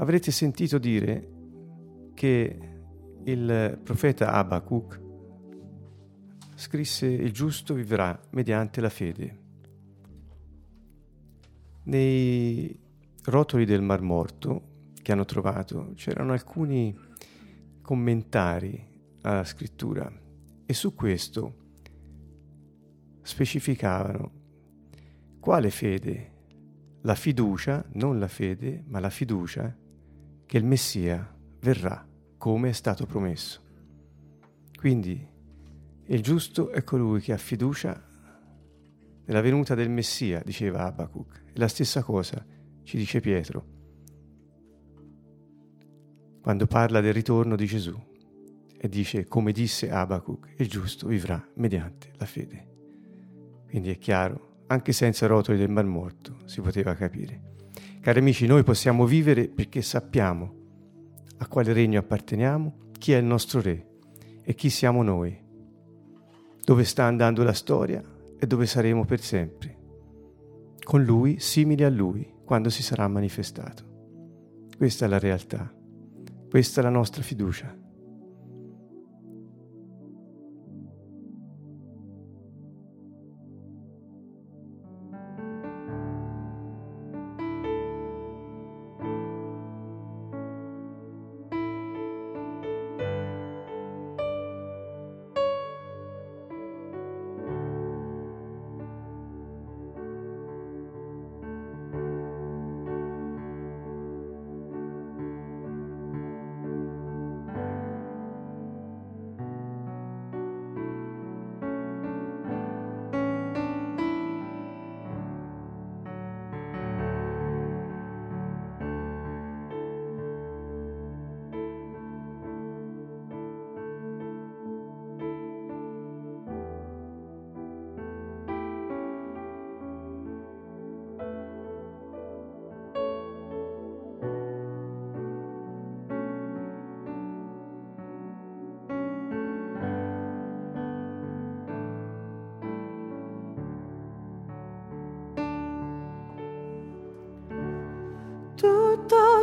Avrete sentito dire che il profeta Abacuc scrisse il giusto vivrà mediante la fede. Nei rotoli del Mar Morto che hanno trovato c'erano alcuni commentari alla scrittura e su questo specificavano quale fede? La fiducia, non la fede, ma la fiducia che il Messia verrà come è stato promesso. Quindi il giusto è colui che ha fiducia nella venuta del Messia, diceva Abacuc. E la stessa cosa ci dice Pietro quando parla del ritorno di Gesù e dice, come disse Abacuc, il giusto vivrà mediante la fede. Quindi è chiaro, anche senza rotoli del Mar Morto si poteva capire. Cari amici, noi possiamo vivere perché sappiamo a quale regno apparteniamo, chi è il nostro re e chi siamo noi, dove sta andando la storia e dove saremo per sempre, con lui simili a lui quando si sarà manifestato. Questa è la realtà, questa è la nostra fiducia.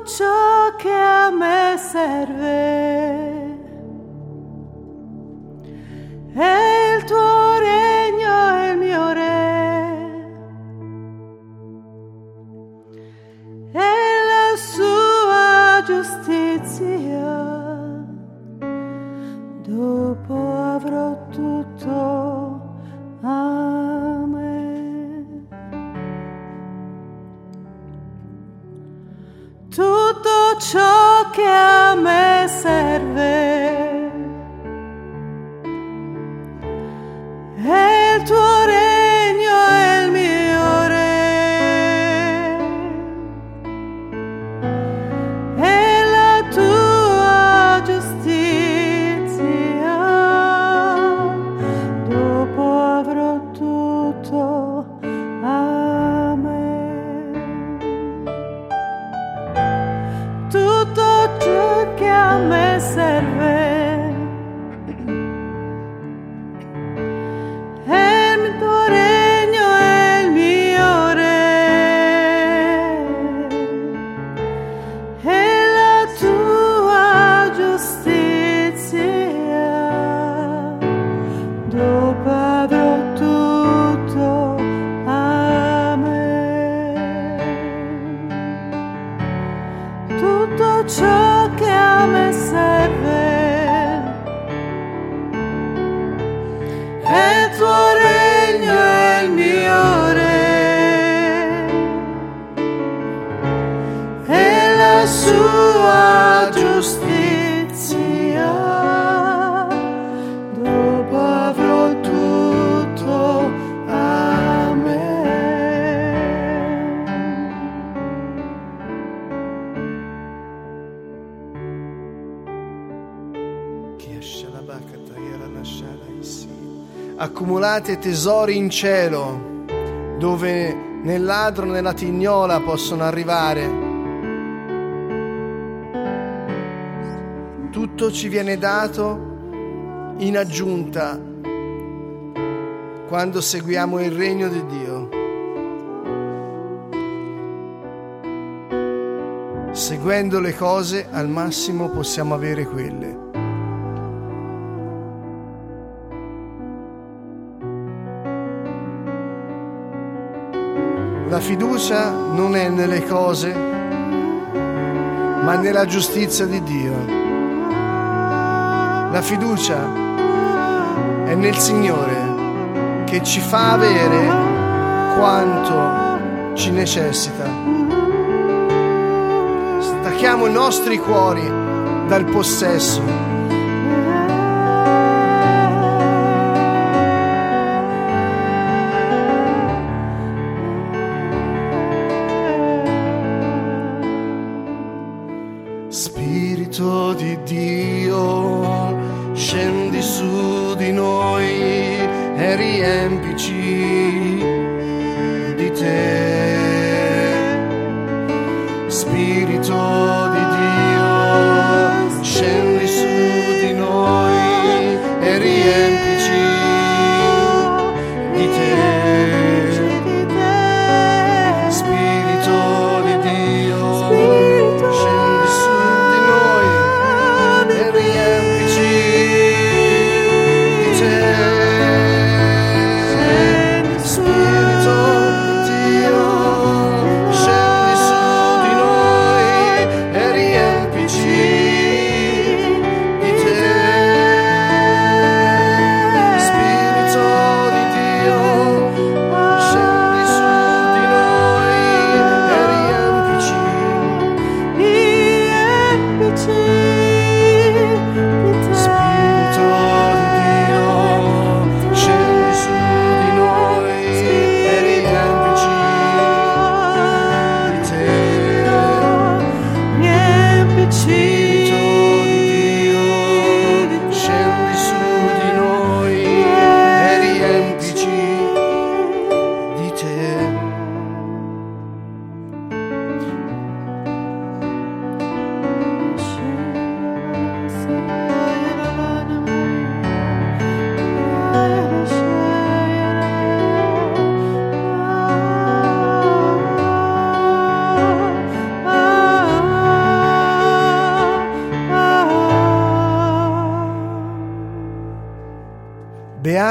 Tutto ciò che a me serve. Accumulate tesori in cielo, dove né ladro né la tignola possono arrivare. Tutto ci viene dato in aggiunta quando seguiamo il regno di Dio. seguendo le cose al massimo possiamo avere quelle. La fiducia non è nelle cose, ma nella giustizia di Dio. La fiducia è nel Signore che ci fa avere quanto ci necessita. Stacchiamo i nostri cuori dal possesso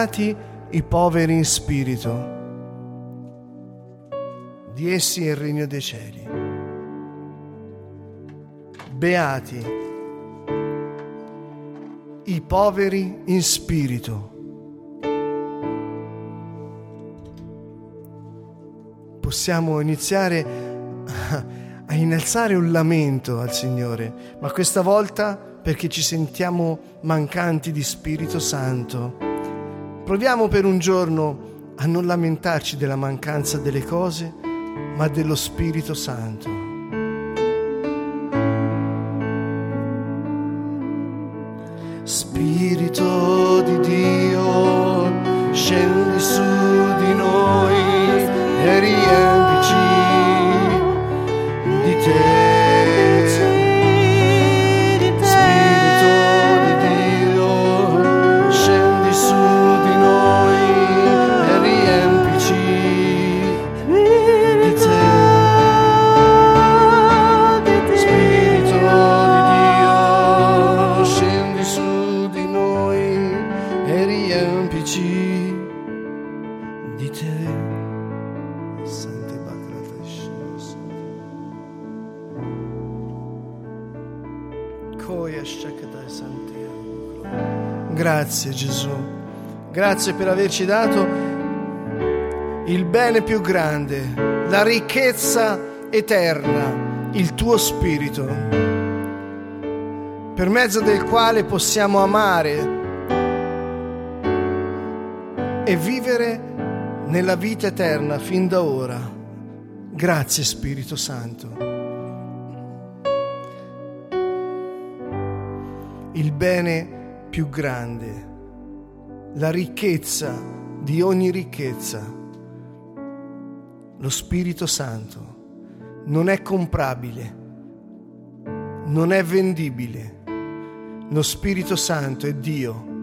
Beati i poveri in spirito, di essi è il regno dei cieli. Beati i poveri in spirito. Possiamo iniziare a innalzare un lamento al Signore, ma questa volta perché ci sentiamo mancanti di Spirito Santo Proviamo per un giorno a non lamentarci della mancanza delle cose, ma dello Spirito Santo. Spirito di Dio, grazie per averci dato il bene più grande, la ricchezza eterna, il tuo spirito, per mezzo del quale possiamo amare e vivere nella vita eterna fin da ora. Grazie Spirito Santo. Il bene più grande, la ricchezza di ogni ricchezza, lo Spirito Santo, non è comprabile, non è vendibile. Lo Spirito Santo è Dio.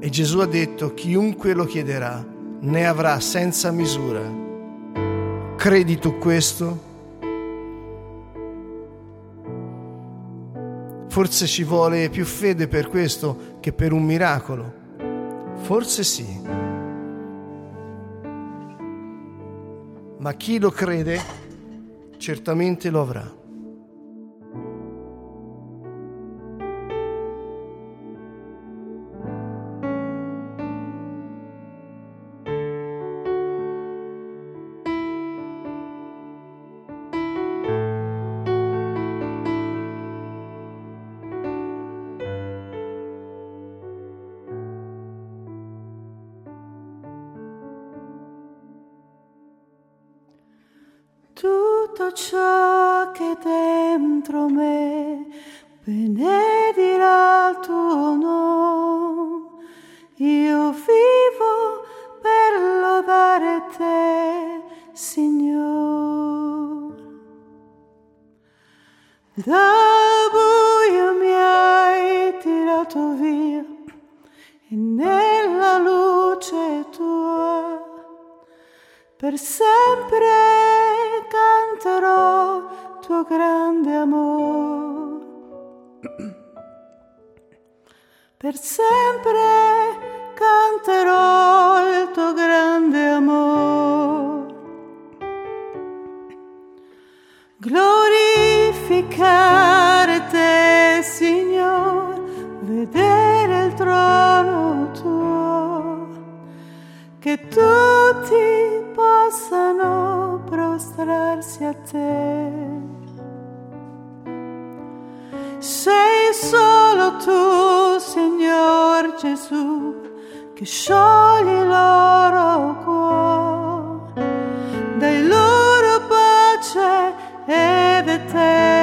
E Gesù ha detto, chiunque lo chiederà ne avrà senza misura. Credi tu questo? Forse ci vuole più fede per questo che per un miracolo. Forse sì. Ma chi lo crede certamente lo avrà. morti possano prostrarsi a te. Sei solo tu, Signor Gesù, che sciogli il loro cuore, dai loro pace ed eterno.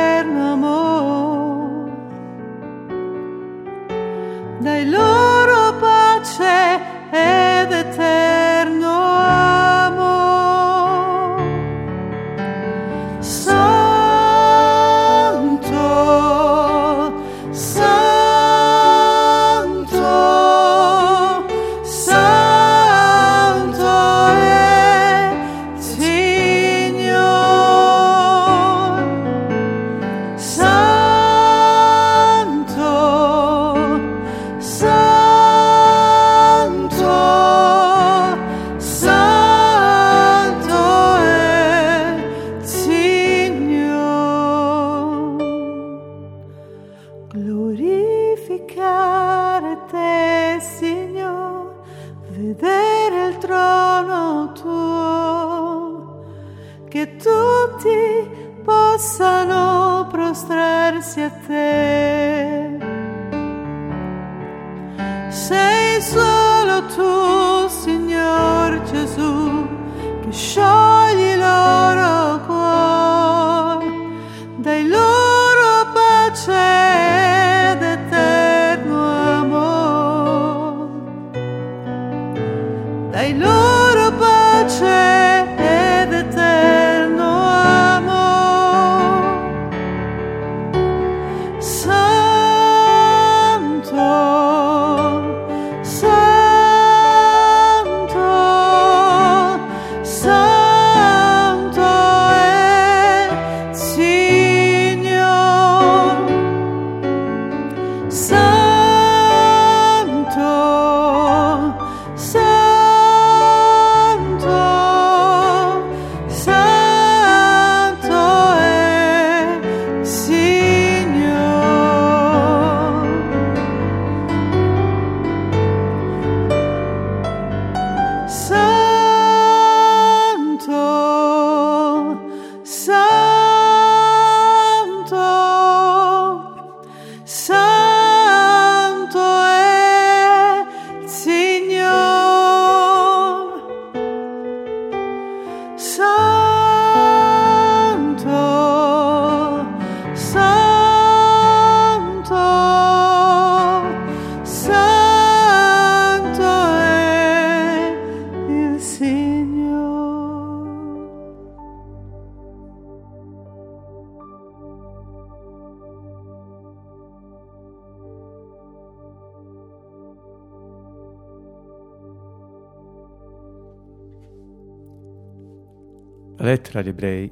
Agli ebrei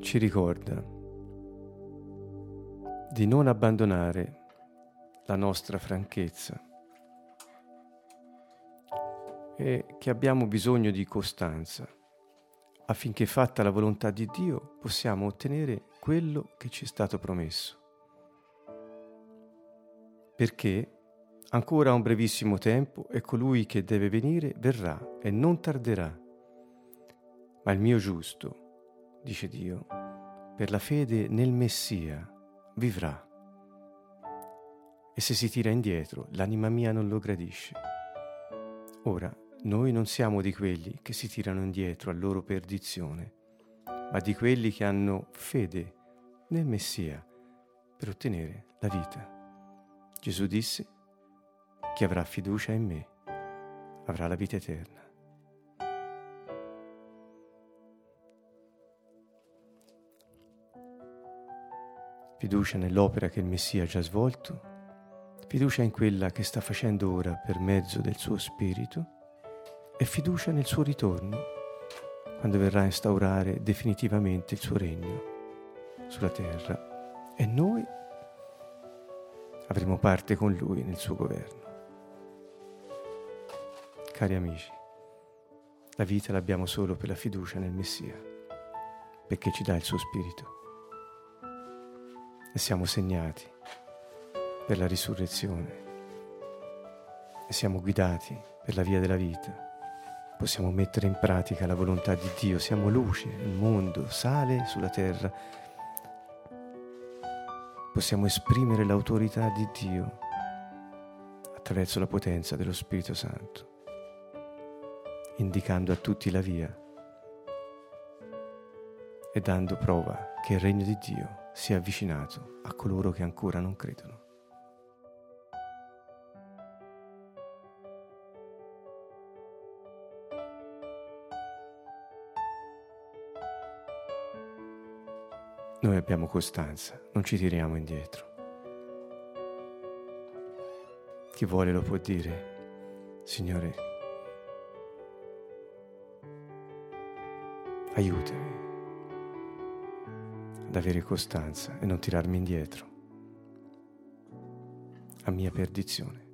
ci ricorda di non abbandonare la nostra franchezza e che abbiamo bisogno di costanza affinché fatta la volontà di Dio possiamo ottenere quello che ci è stato promesso. Perché ancora un brevissimo tempo e colui che deve venire verrà e non tarderà. Ma il mio giusto, dice Dio, per la fede nel Messia vivrà. E se si tira indietro, l'anima mia non lo gradisce. Ora, noi non siamo di quelli che si tirano indietro a loro perdizione, ma di quelli che hanno fede nel Messia per ottenere la vita. Gesù disse, chi avrà fiducia in me avrà la vita eterna. Fiducia nell'opera che il Messia ha già svolto, fiducia in quella che sta facendo ora per mezzo del suo Spirito. E fiducia nel suo ritorno, quando verrà a instaurare definitivamente il suo regno sulla terra. E noi avremo parte con lui nel suo governo. Cari amici, la vita l'abbiamo solo per la fiducia nel Messia, perché ci dà il suo spirito e siamo segnati per la risurrezione. E siamo guidati per la via della vita. Possiamo mettere in pratica la volontà di Dio, siamo luce nel mondo, sale sulla terra. Possiamo esprimere l'autorità di Dio attraverso la potenza dello Spirito Santo, indicando a tutti la via e dando prova che il regno di Dio si è avvicinato a coloro che ancora non credono. Noi abbiamo costanza, non ci tiriamo indietro. Chi vuole lo può dire, Signore, aiutami ad avere costanza e non tirarmi indietro a mia perdizione.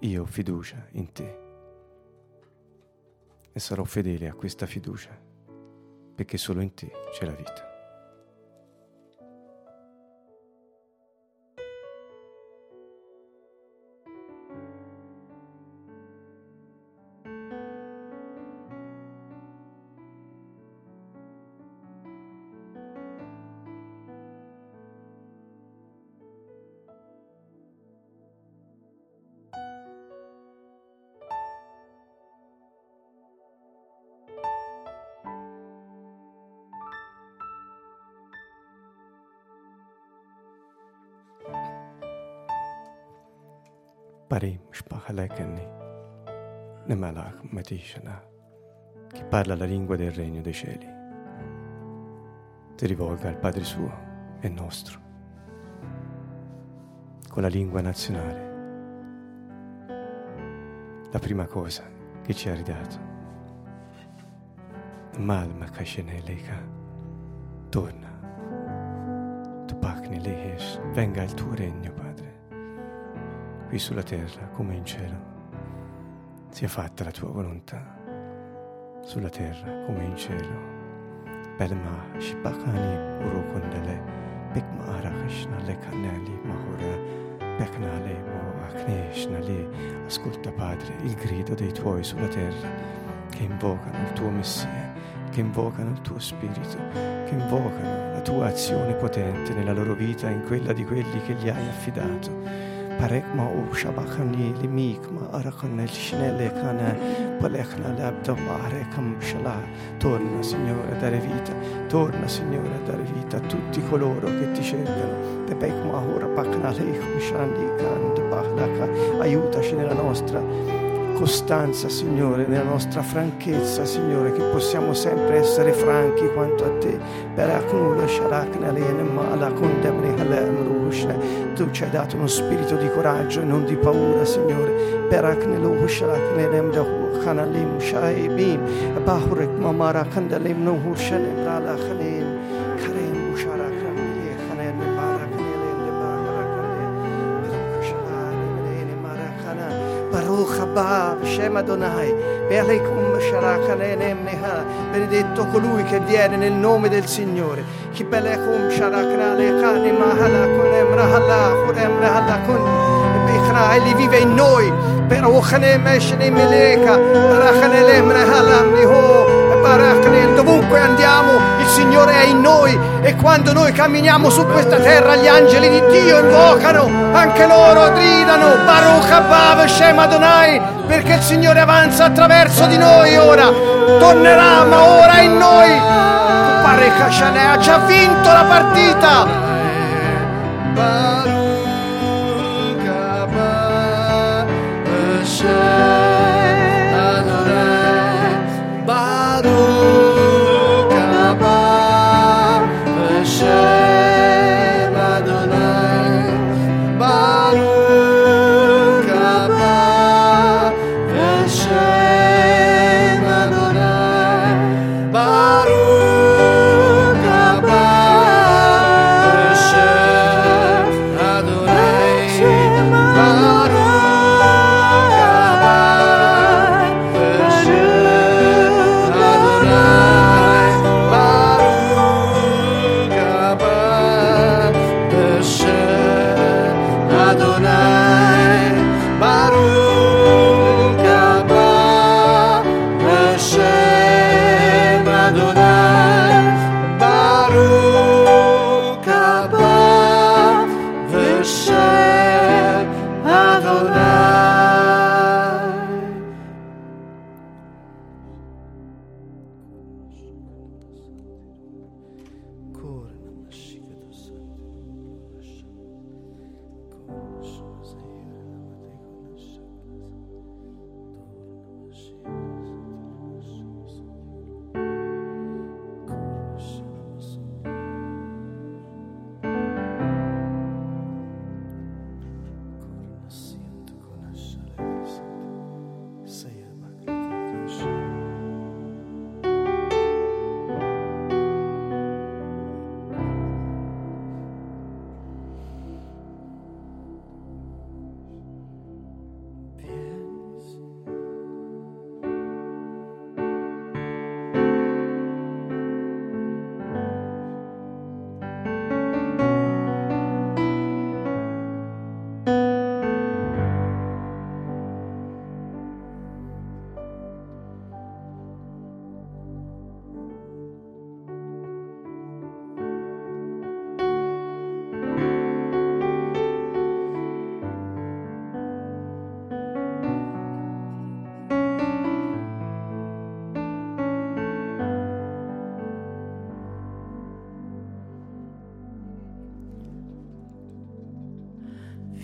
io ho fiducia in te e sarò fedele a questa fiducia perché solo in te c'è la vita. Shpachalekeni, Nemalach Matishana, che parla la lingua del regno dei cieli. Si rivolga al Padre suo e nostro, con la lingua nazionale, la prima cosa che ci ha ridato. Malma Kasheneleka, torna, Tupakni Lehesh, venga il tuo regno, Padre qui sulla terra come in cielo. Sia fatta la tua volontà, sulla terra come in cielo. Belma shipakani urukundale, pikma arakashnale kanali mahura, peknale mo akneshnale. Ascolta Padre il grido dei tuoi sulla terra che invocano il tuo Messia, che invocano il tuo Spirito, che invocano la tua azione potente nella loro vita e in quella di quelli che gli hai affidato parek ma u shabakani limik ma arakana shnele kana palekna labda barekam shala. Torna Signore a dare vita. Torna Signore a dare vita a tutti coloro che ti cercano te bek ma ora bakna leik mishandi kan bahlaka aiutaci nella nostra costanza, Signore, nella nostra franchezza, Signore, che possiamo sempre essere franchi quanto a te. Tu ci hai dato uno spirito di coraggio e non di paura, Signore. Bahurek mamara kandalim no hushalim rala khalim Karim haba Shem Adonai Bealeikum sharakane neha Benedetto colui che viene nel nome del Signore. Chi belekum sharakane kane mahala kunem rahala kurem Egli vive in noi. Per Ochane Meshne Meleka Barachane Lemre Halam Niho dovunque andiamo il Signore è in noi. E quando noi camminiamo su questa terra gli angeli di Dio invocano anche loro gridano Baruch Abba Shem Adonai perché il Signore avanza attraverso di noi ora. Tornerà ma ora in noi. Pare Kashane ha già vinto la partita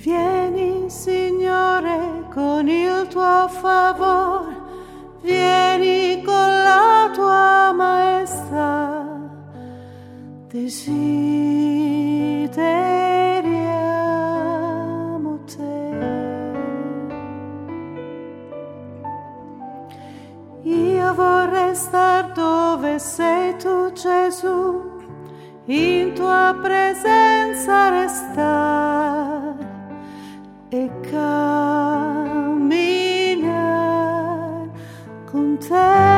Vieni, Signore, con il tuo favore, vieni con la tua maestà. Desideriamo te. Io vorrei star dove sei tu, Gesù, in tua presenza restare con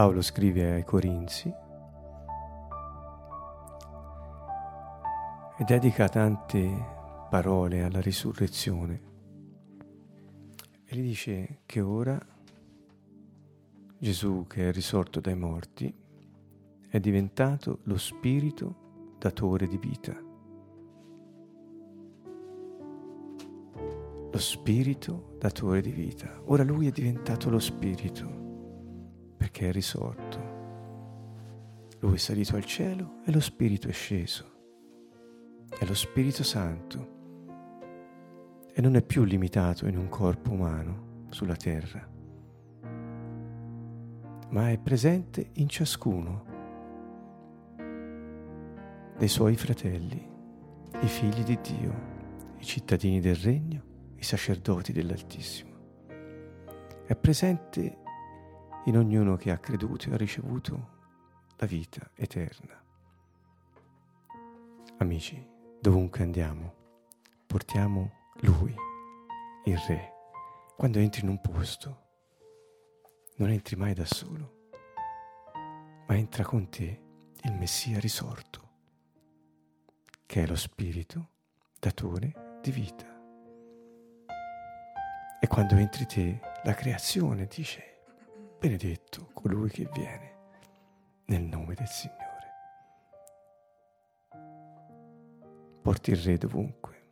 Paolo scrive ai Corinzi e dedica tante parole alla risurrezione e gli dice che ora Gesù che è risorto dai morti è diventato lo spirito datore di vita. Lo spirito datore di vita. Ora lui è diventato lo spirito perché è risorto. Lui è salito al cielo e lo Spirito è sceso. È lo Spirito Santo e non è più limitato in un corpo umano sulla terra, ma è presente in ciascuno dei suoi fratelli, i figli di Dio, i cittadini del regno, i sacerdoti dell'Altissimo. È presente in ognuno che ha creduto e ha ricevuto la vita eterna. Amici, dovunque andiamo, portiamo Lui, il Re. Quando entri in un posto, non entri mai da solo, ma entra con te il Messia risorto, che è lo Spirito datore di vita. E quando entri te, la creazione dice, benedetto colui che viene nel nome del Signore. Porti il Re dovunque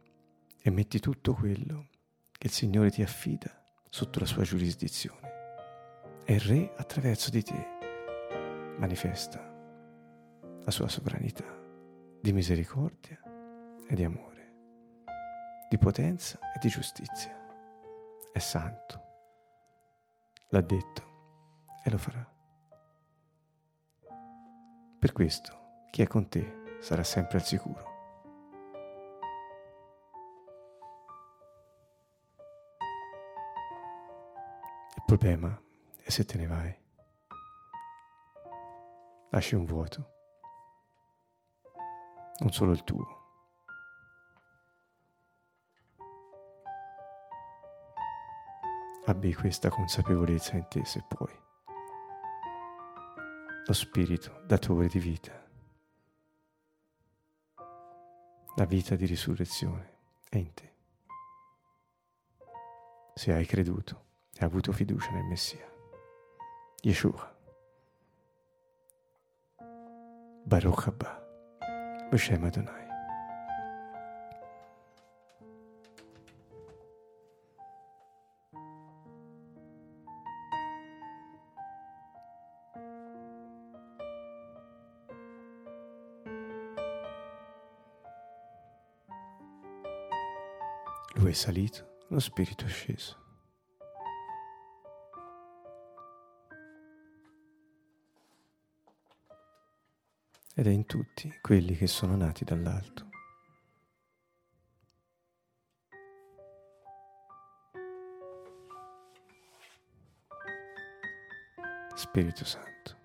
e metti tutto quello che il Signore ti affida sotto la sua giurisdizione. E il Re attraverso di te manifesta la sua sovranità di misericordia e di amore, di potenza e di giustizia. È santo. L'ha detto e lo farà. Per questo chi è con te sarà sempre al sicuro. Il problema è se te ne vai. Lasci un vuoto, non solo il tuo. Abbi questa consapevolezza in te se puoi. Lo Spirito datore di vita. La vita di risurrezione è in te. Se hai creduto e avuto fiducia nel Messia. Yeshua. Baruch haba. B'Shem Adonai. Lui è salito, lo Spirito è sceso. Ed è in tutti quelli che sono nati dall'alto. Spirito Santo,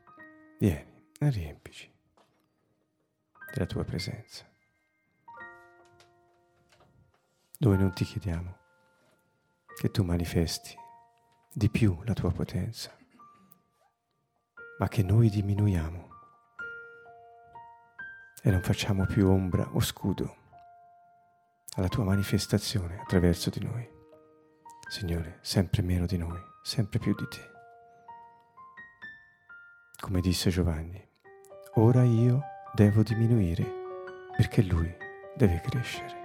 vieni e riempici della tua presenza dove non ti chiediamo che tu manifesti di più la tua potenza, ma che noi diminuiamo e non facciamo più ombra o scudo alla tua manifestazione attraverso di noi. Signore, sempre meno di noi, sempre più di te. Come disse Giovanni, ora io devo diminuire perché lui deve crescere.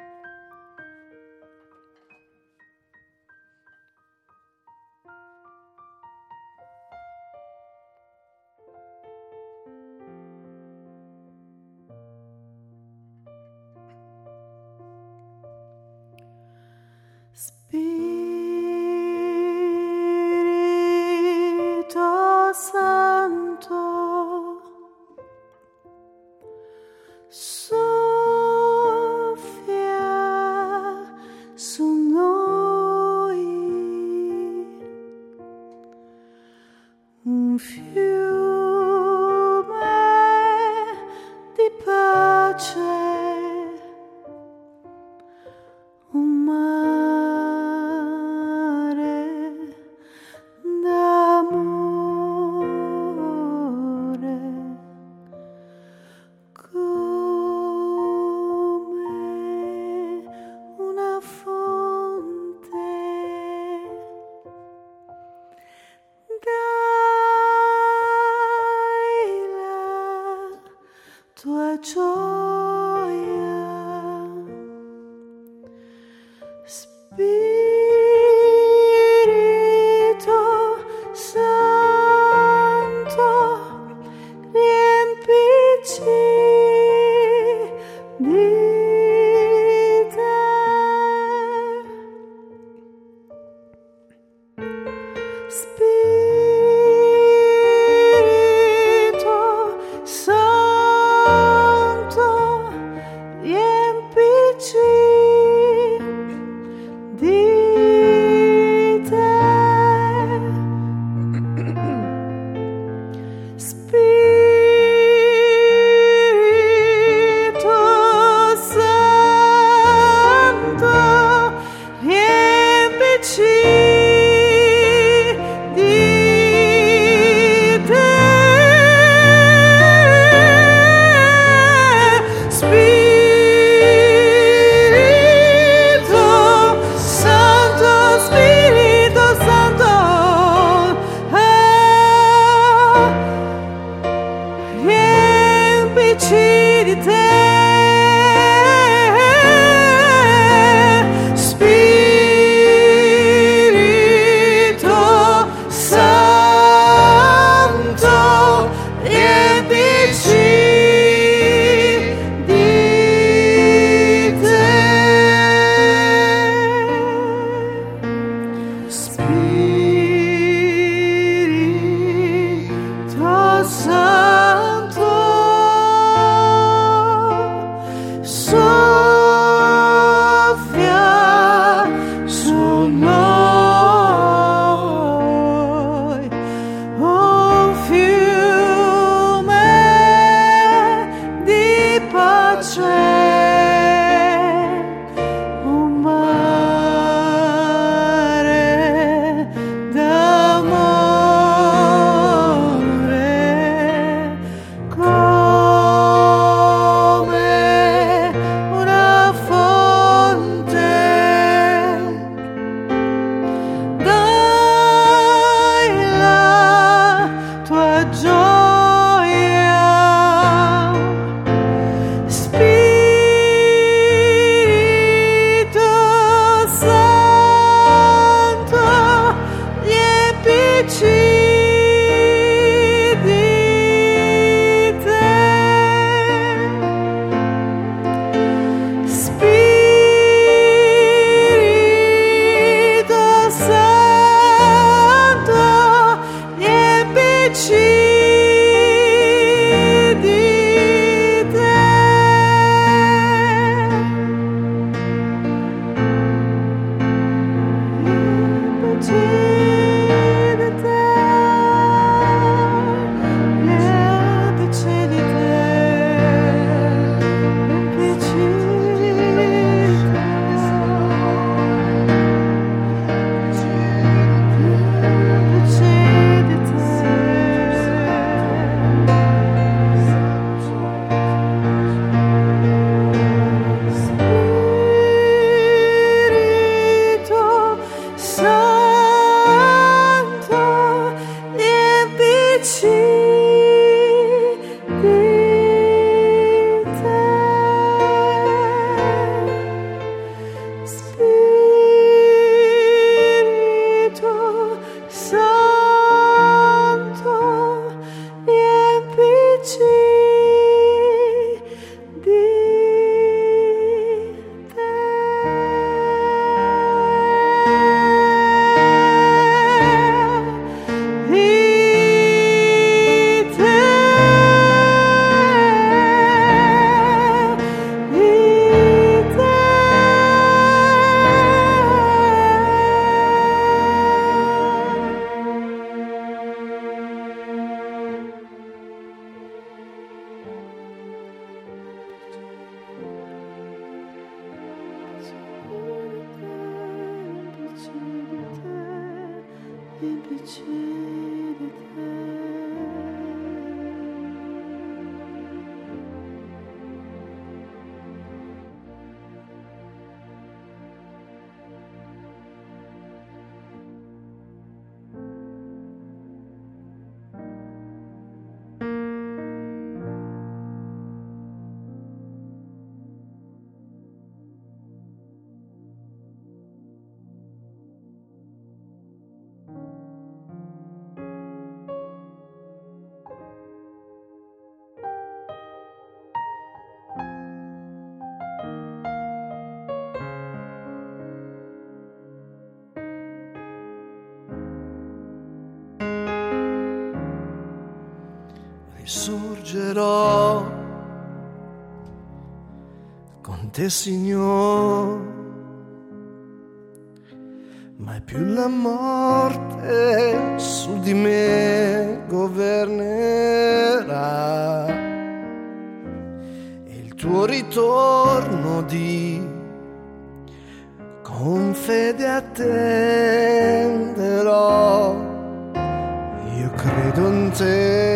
risorgerò con te Signore. Ma è più la morte su di me governerà e il tuo ritorno di con fede attenderò. Io credo in te.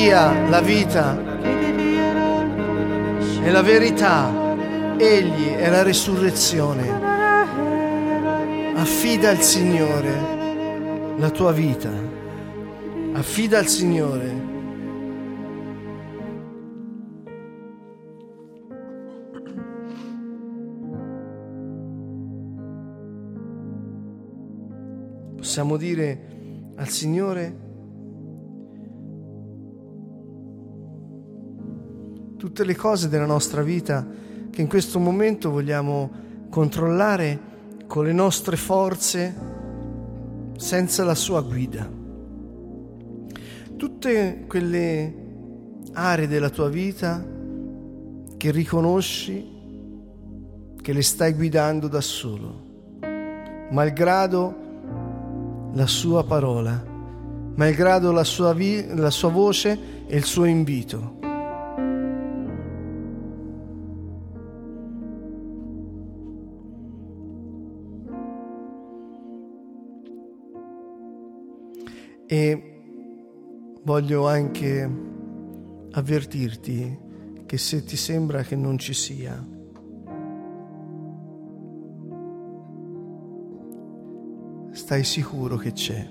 via, la vita e la verità. Egli è la resurrezione. Affida al Signore la tua vita. Affida al Signore. Possiamo dire al Signore tutte le cose della nostra vita che in questo momento vogliamo controllare con le nostre forze senza la sua guida. Tutte quelle aree della tua vita che riconosci che le stai guidando da solo, malgrado la sua parola, malgrado la sua, vi- la sua voce e il suo invito. E voglio anche avvertirti che se ti sembra che non ci sia, stai sicuro che c'è.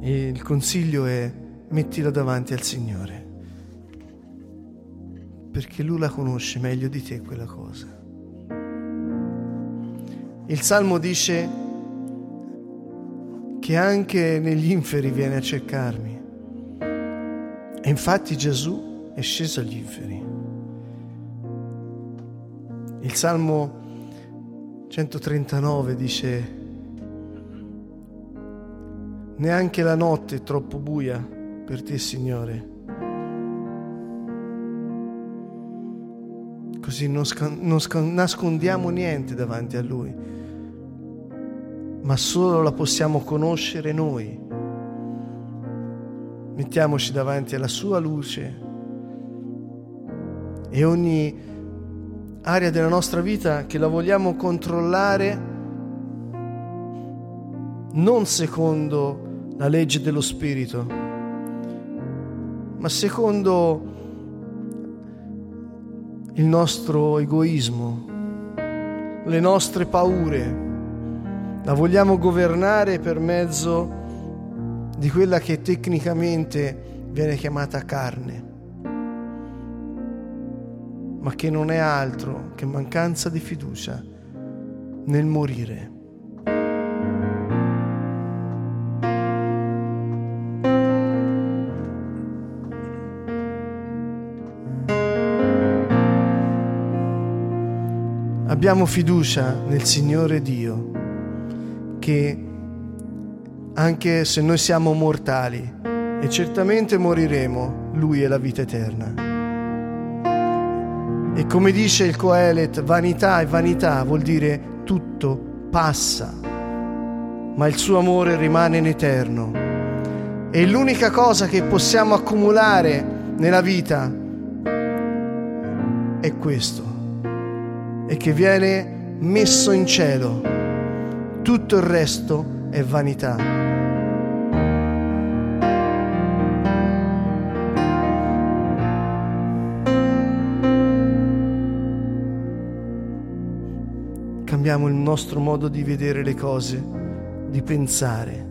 E il consiglio è mettila davanti al Signore, perché Lui la conosce meglio di te quella cosa. Il Salmo dice che anche negli inferi viene a cercarmi. E infatti Gesù è sceso agli inferi. Il Salmo 139 dice Neanche la notte è troppo buia per te, Signore. Così non, sc- non sc- nascondiamo niente davanti a Lui, ma solo la possiamo conoscere noi. Mettiamoci davanti alla Sua luce e ogni area della nostra vita che la vogliamo controllare non secondo la legge dello Spirito, ma secondo il nostro egoismo, le nostre paure. La vogliamo governare per mezzo di quella che tecnicamente viene chiamata carne, ma che non è altro che mancanza di fiducia nel morire. Abbiamo fiducia nel Signore Dio che anche se noi siamo mortali e certamente moriremo, Lui è la vita eterna. E come dice il Coelet, vanità e vanità vuol dire tutto passa, ma il suo amore rimane in eterno. E l'unica cosa che possiamo accumulare nella vita è questo e che viene messo in cielo. Tutto il resto è vanità. Cambiamo il nostro modo di vedere le cose, di pensare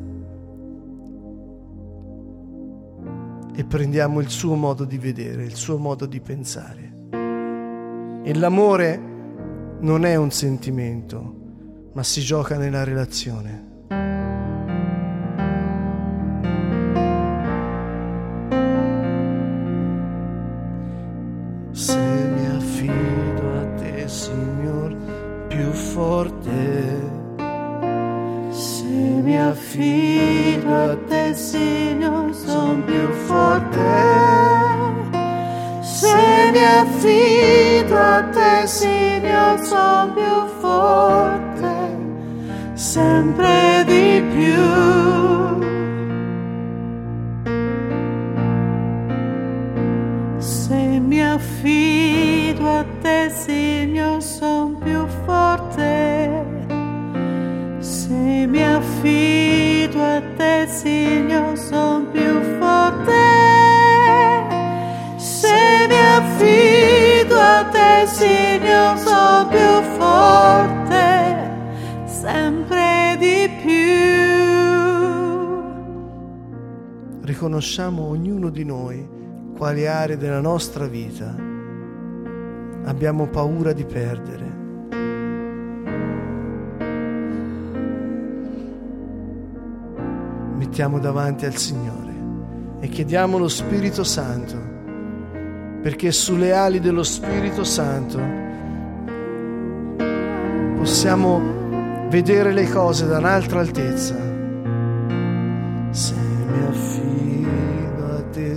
e prendiamo il suo modo di vedere, il suo modo di pensare. E l'amore non è un sentimento, ma si gioca nella relazione. Sempre di più. Se mi affido a te, Signor, son più forte. Se mi affido a te, Signor, son più forte. Se mi affido a te, Signor, sono più forte, Riconosciamo ognuno di noi quali aree della nostra vita abbiamo paura di perdere. mettiamo davanti al Signore e chiediamo lo Spirito Santo, perché sulle ali dello Spirito Santo possiamo vedere le cose da un'altra altezza. Se mi affido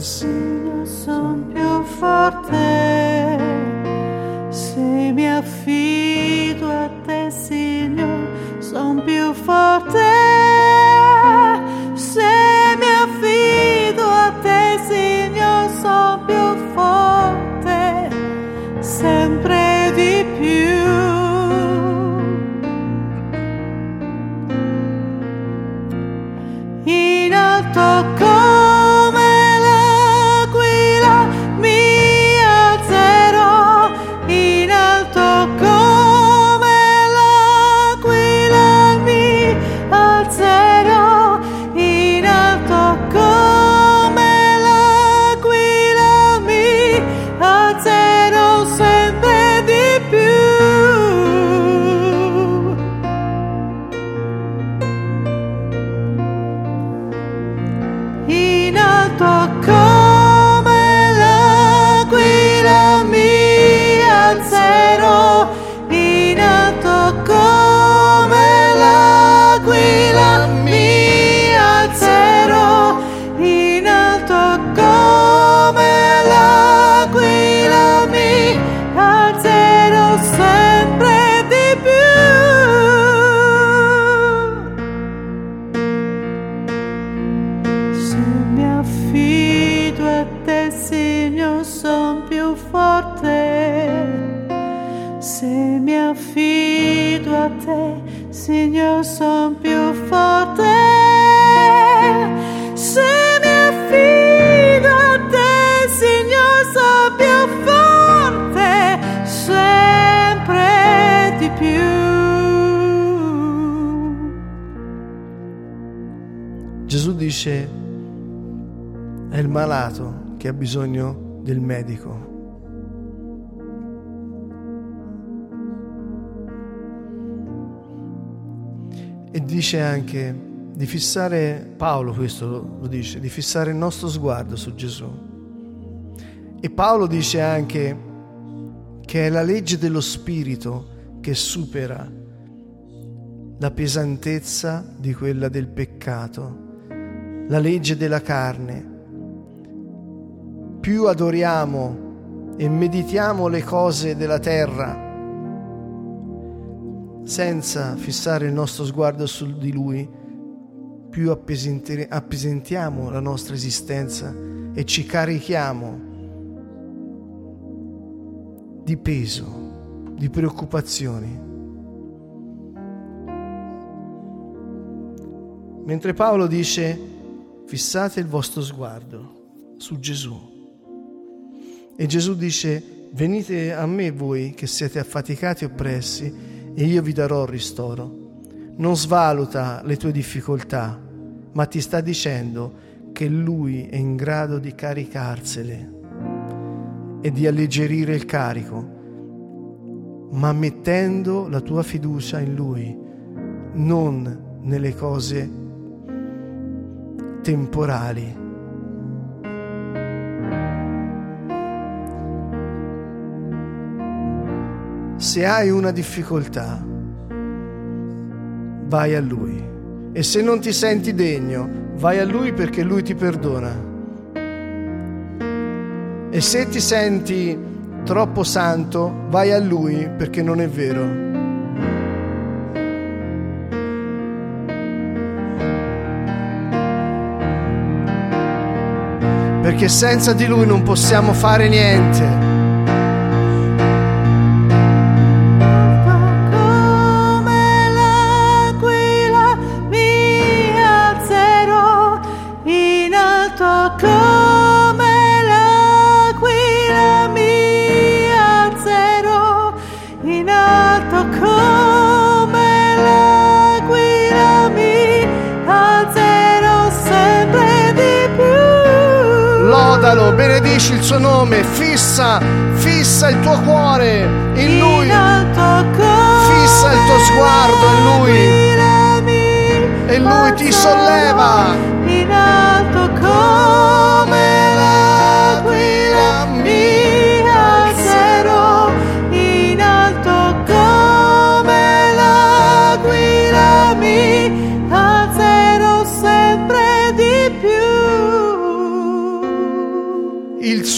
Signore, sono più forte. Se mi affido a te, Signore, sono più forte. Se mi affido a te, Signore, sono Se mi affido a te, Signore, son più forte. Se mi affido a te, Signore, son più forte. Sempre di più. Gesù dice è il malato che ha bisogno del medico. Dice anche di fissare, Paolo questo lo, dice, di fissare il nostro sguardo su Gesù. E Paolo dice anche che è la legge dello Spirito che supera la pesantezza di quella del peccato, la legge della carne. Più adoriamo e meditiamo le cose della terra senza fissare il nostro sguardo su di Lui, più appesentiamo la nostra esistenza e ci carichiamo di peso, di preoccupazioni. Mentre Paolo dice fissate il vostro sguardo su Gesù. E Gesù dice venite a me voi che siete affaticati e oppressi e io vi darò ristoro. Non svaluta le tue difficoltà, ma ti sta dicendo che Lui è in grado di caricarsele e di alleggerire il carico, ma mettendo la tua fiducia in Lui, non nelle cose temporali. Se hai una difficoltà, vai a Lui. E se non ti senti degno, vai a Lui perché Lui ti perdona. E se ti senti troppo santo, vai a Lui perché non è vero. Perché senza di Lui non possiamo fare niente. Benedici il suo nome, fissa, fissa il tuo cuore in Lui, fissa il tuo sguardo in Lui. e Lui ti solleva.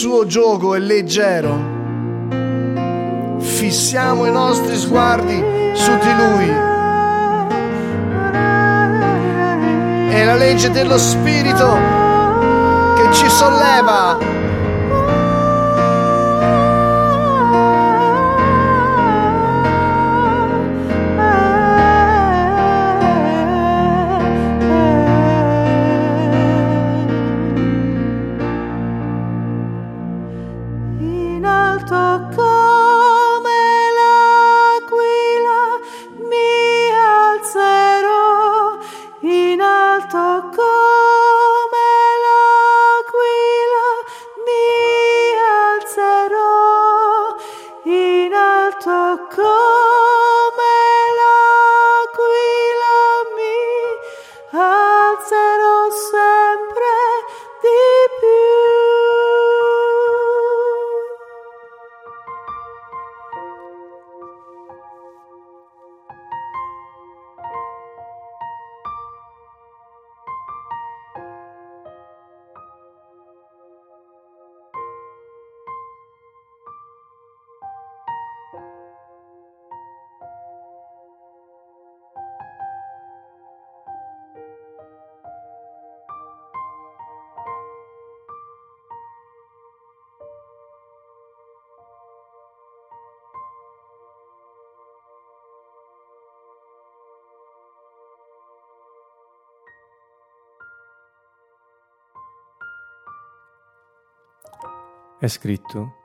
Suo gioco è leggero. Fissiamo i nostri sguardi su di lui. È la legge dello Spirito che ci solleva. È scritto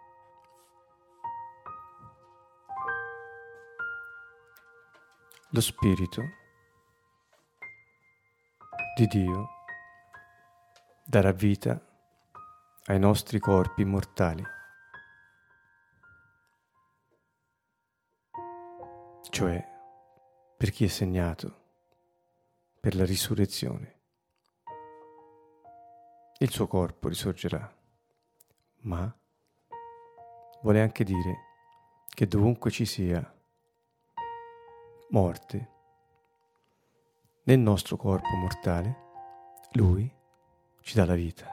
lo Spirito di Dio darà vita ai nostri corpi mortali, cioè per chi è segnato per la risurrezione. Il suo corpo risorgerà ma vuole anche dire che dovunque ci sia morte, nel nostro corpo mortale, Lui ci dà la vita.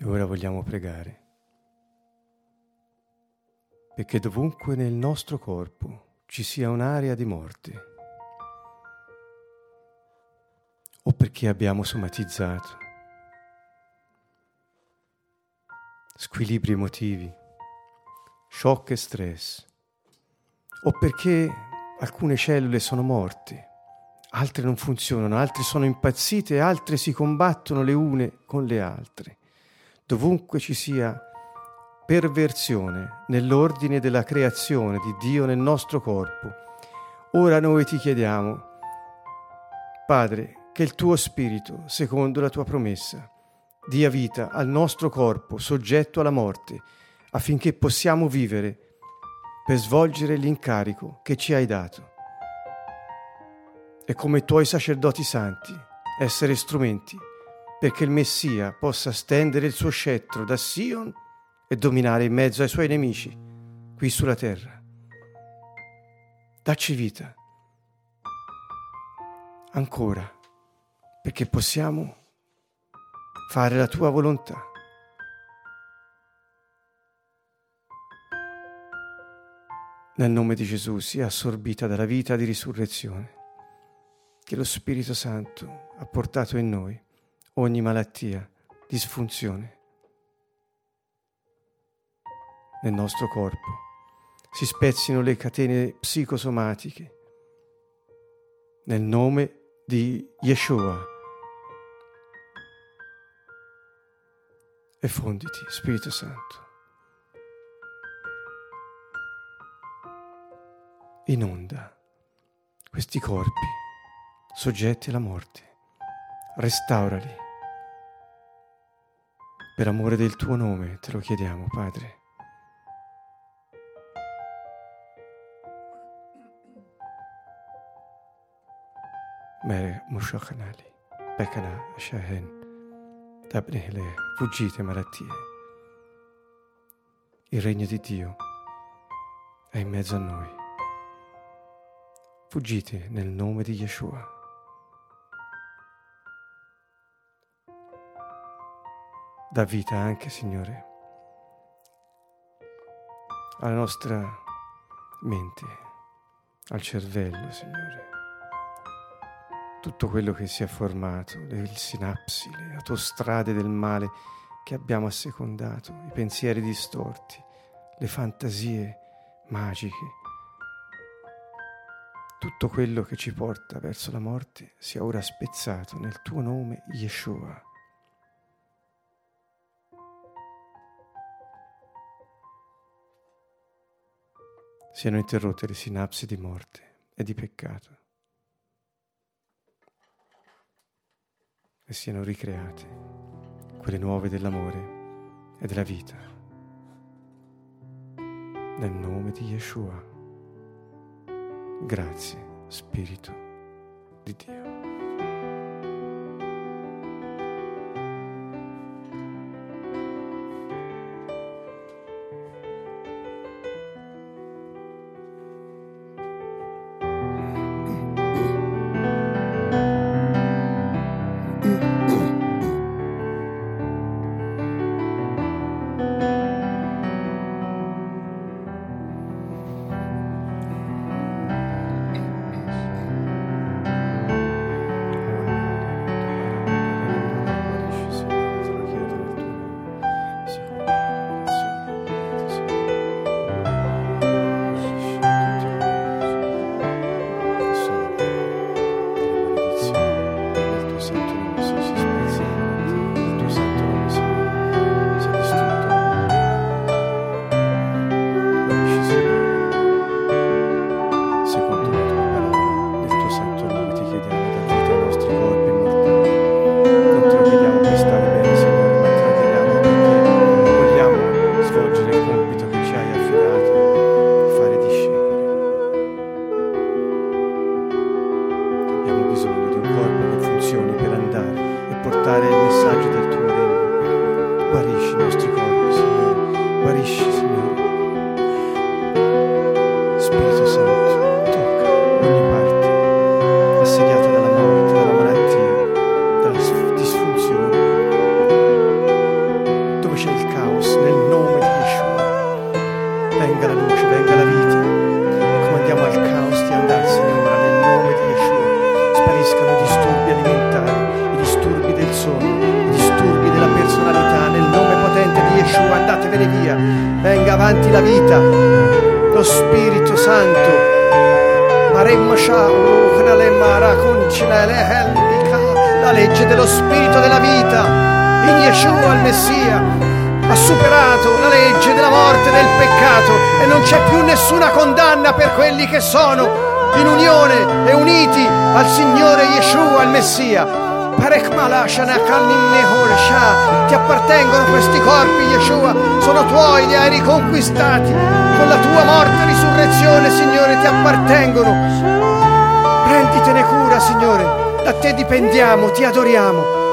E ora vogliamo pregare perché dovunque nel nostro corpo ci sia un'area di morte, perché abbiamo somatizzato squilibri emotivi, shock e stress, o perché alcune cellule sono morte, altre non funzionano, altre sono impazzite, altre si combattono le une con le altre. Dovunque ci sia perversione nell'ordine della creazione di Dio nel nostro corpo, ora noi ti chiediamo, Padre, che il tuo spirito, secondo la tua promessa, dia vita al nostro corpo soggetto alla morte, affinché possiamo vivere per svolgere l'incarico che ci hai dato. E come tuoi sacerdoti santi, essere strumenti perché il Messia possa stendere il suo scettro da Sion e dominare in mezzo ai suoi nemici qui sulla terra. Dacci vita. Ancora perché possiamo fare la tua volontà. Nel nome di Gesù sia assorbita dalla vita di risurrezione che lo Spirito Santo ha portato in noi ogni malattia, disfunzione nel nostro corpo. Si spezzino le catene psicosomatiche nel nome di Yeshua. E fonditi, Spirito Santo. Inonda questi corpi soggetti alla morte. Restaurali. Per amore del tuo nome te lo chiediamo, Padre. ma musciocana lì, becana a shahen, dabne le fuggite malattie. Il regno di Dio è in mezzo a noi. Fuggite nel nome di Yeshua. Da vita anche, Signore, alla nostra mente, al cervello, Signore. Tutto quello che si è formato, le sinapsi, le autostrade del male che abbiamo assecondato, i pensieri distorti, le fantasie magiche, tutto quello che ci porta verso la morte sia ora spezzato nel tuo nome, Yeshua. Siano interrotte le sinapsi di morte e di peccato e siano ricreate quelle nuove dell'amore e della vita. Nel nome di Yeshua. Grazie, Spirito di Dio. Ti appartengono questi corpi, Yeshua, sono tuoi, li hai riconquistati. Con la tua morte e risurrezione, Signore, ti appartengono. Prenditene cura, Signore, da te dipendiamo, ti adoriamo.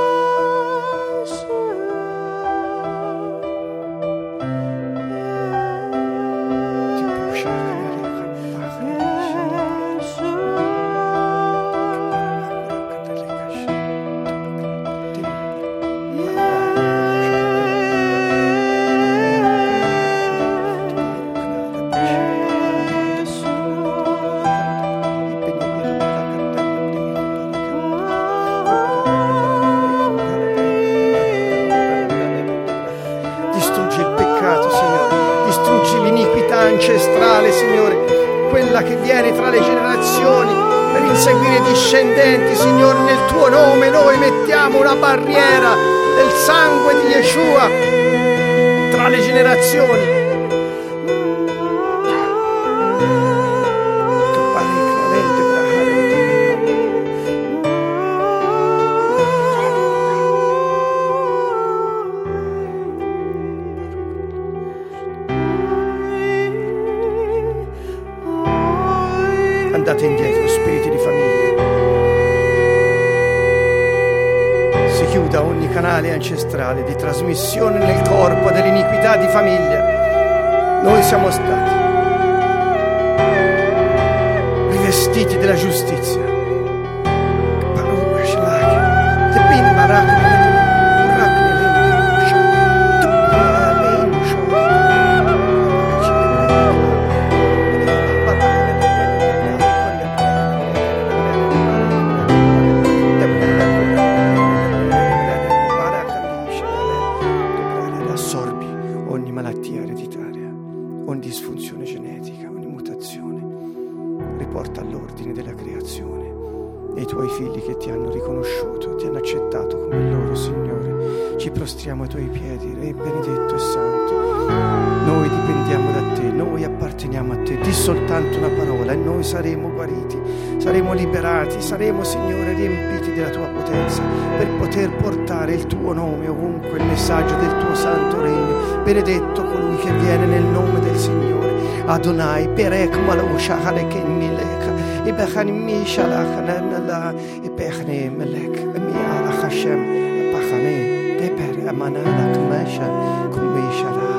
Te, noi apparteniamo a te. Di soltanto una parola e noi saremo guariti, saremo liberati, saremo, Signore, riempiti della tua potenza per poter portare il tuo nome ovunque, il messaggio del tuo santo regno. Benedetto colui che viene nel nome del Signore. Adonai, perek malusha halekin mileka, ibechani mishalach nanala, ibechni melek, mi alach Hashem, pachane, deper amanala kmesha, kumishara.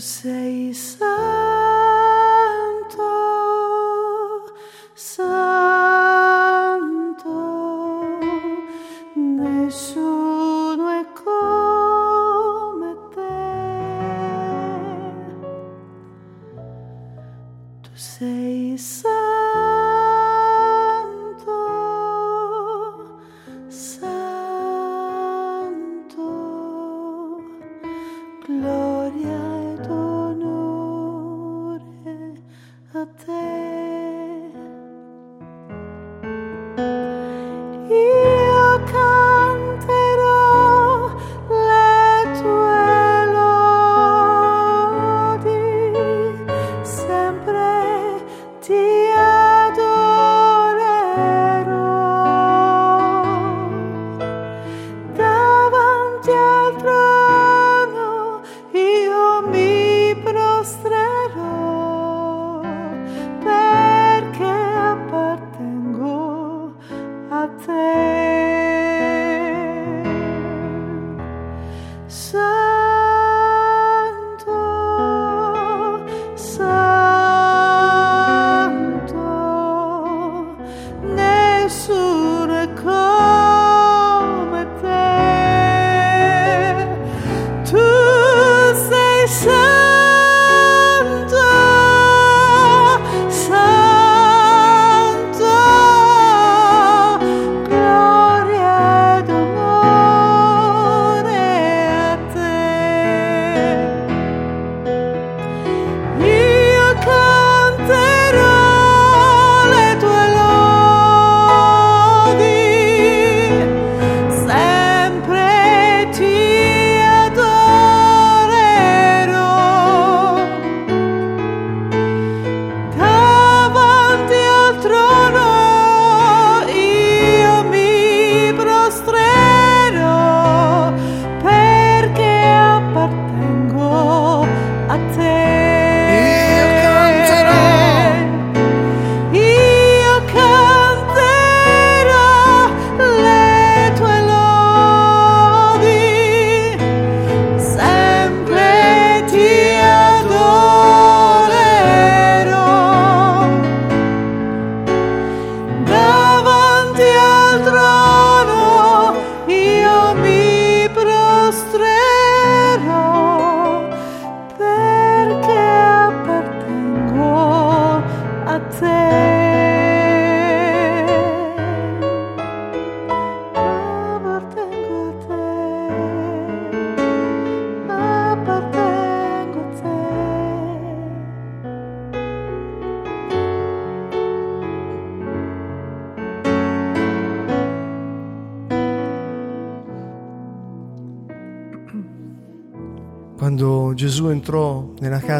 Sei santo,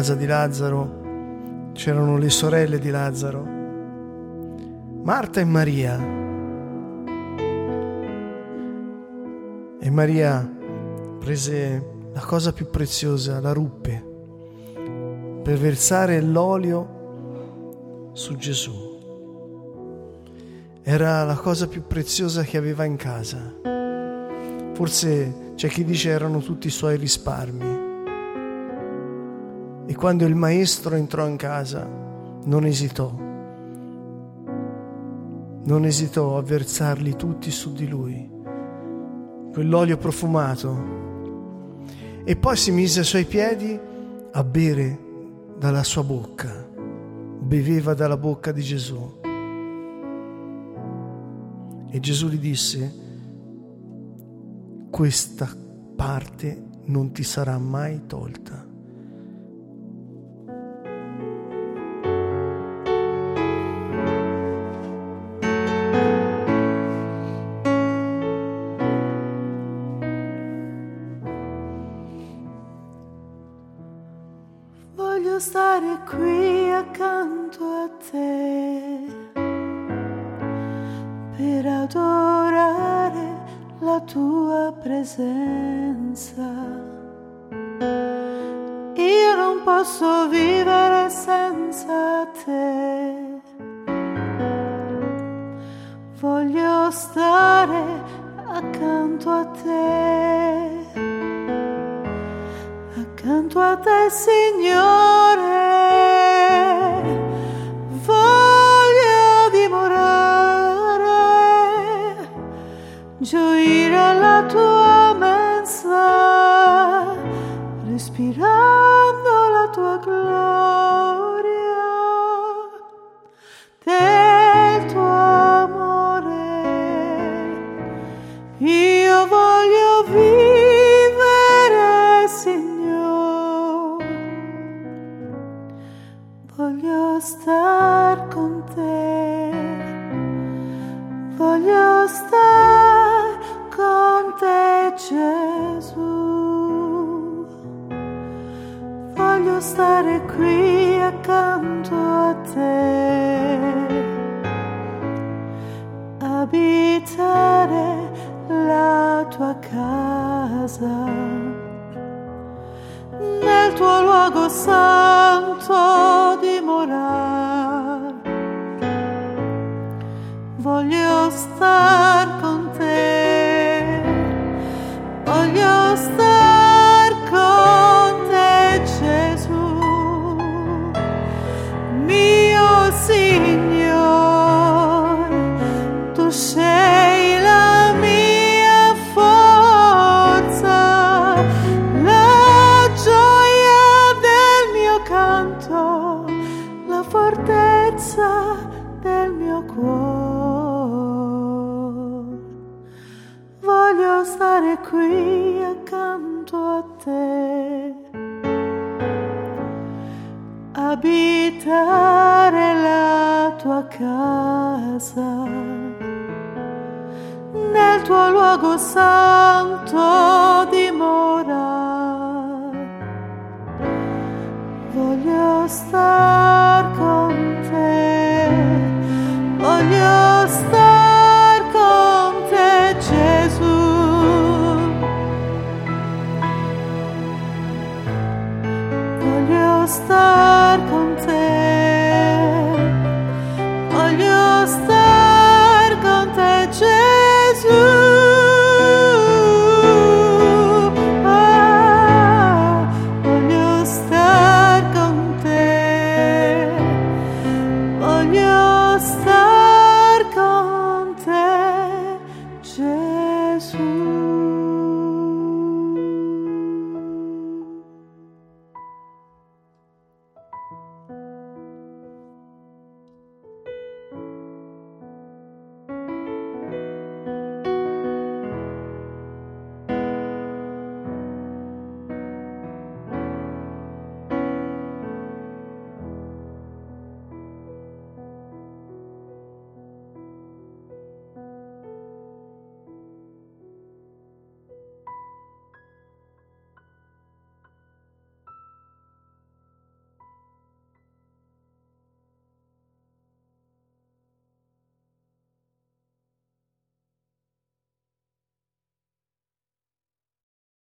casa di Lazzaro, c'erano le sorelle di Lazzaro, Marta e Maria. E Maria prese la cosa più preziosa, la ruppe, per versare l'olio su Gesù. Era la cosa più preziosa che aveva in casa. Forse c'è chi dice erano tutti i suoi risparmi. Quando il maestro entrò in casa, non esitò. Non esitò a versarli tutti su di lui. Quell'olio profumato. E poi si mise ai suoi piedi a bere dalla sua bocca. Beveva dalla bocca di Gesù. E Gesù gli disse, questa parte non ti sarà mai tolta. Voglio star con te, voglio qui accanto a te. Abitare la tua casa, nel tuo luogo santo dimora. Voglio star con te, voglio So.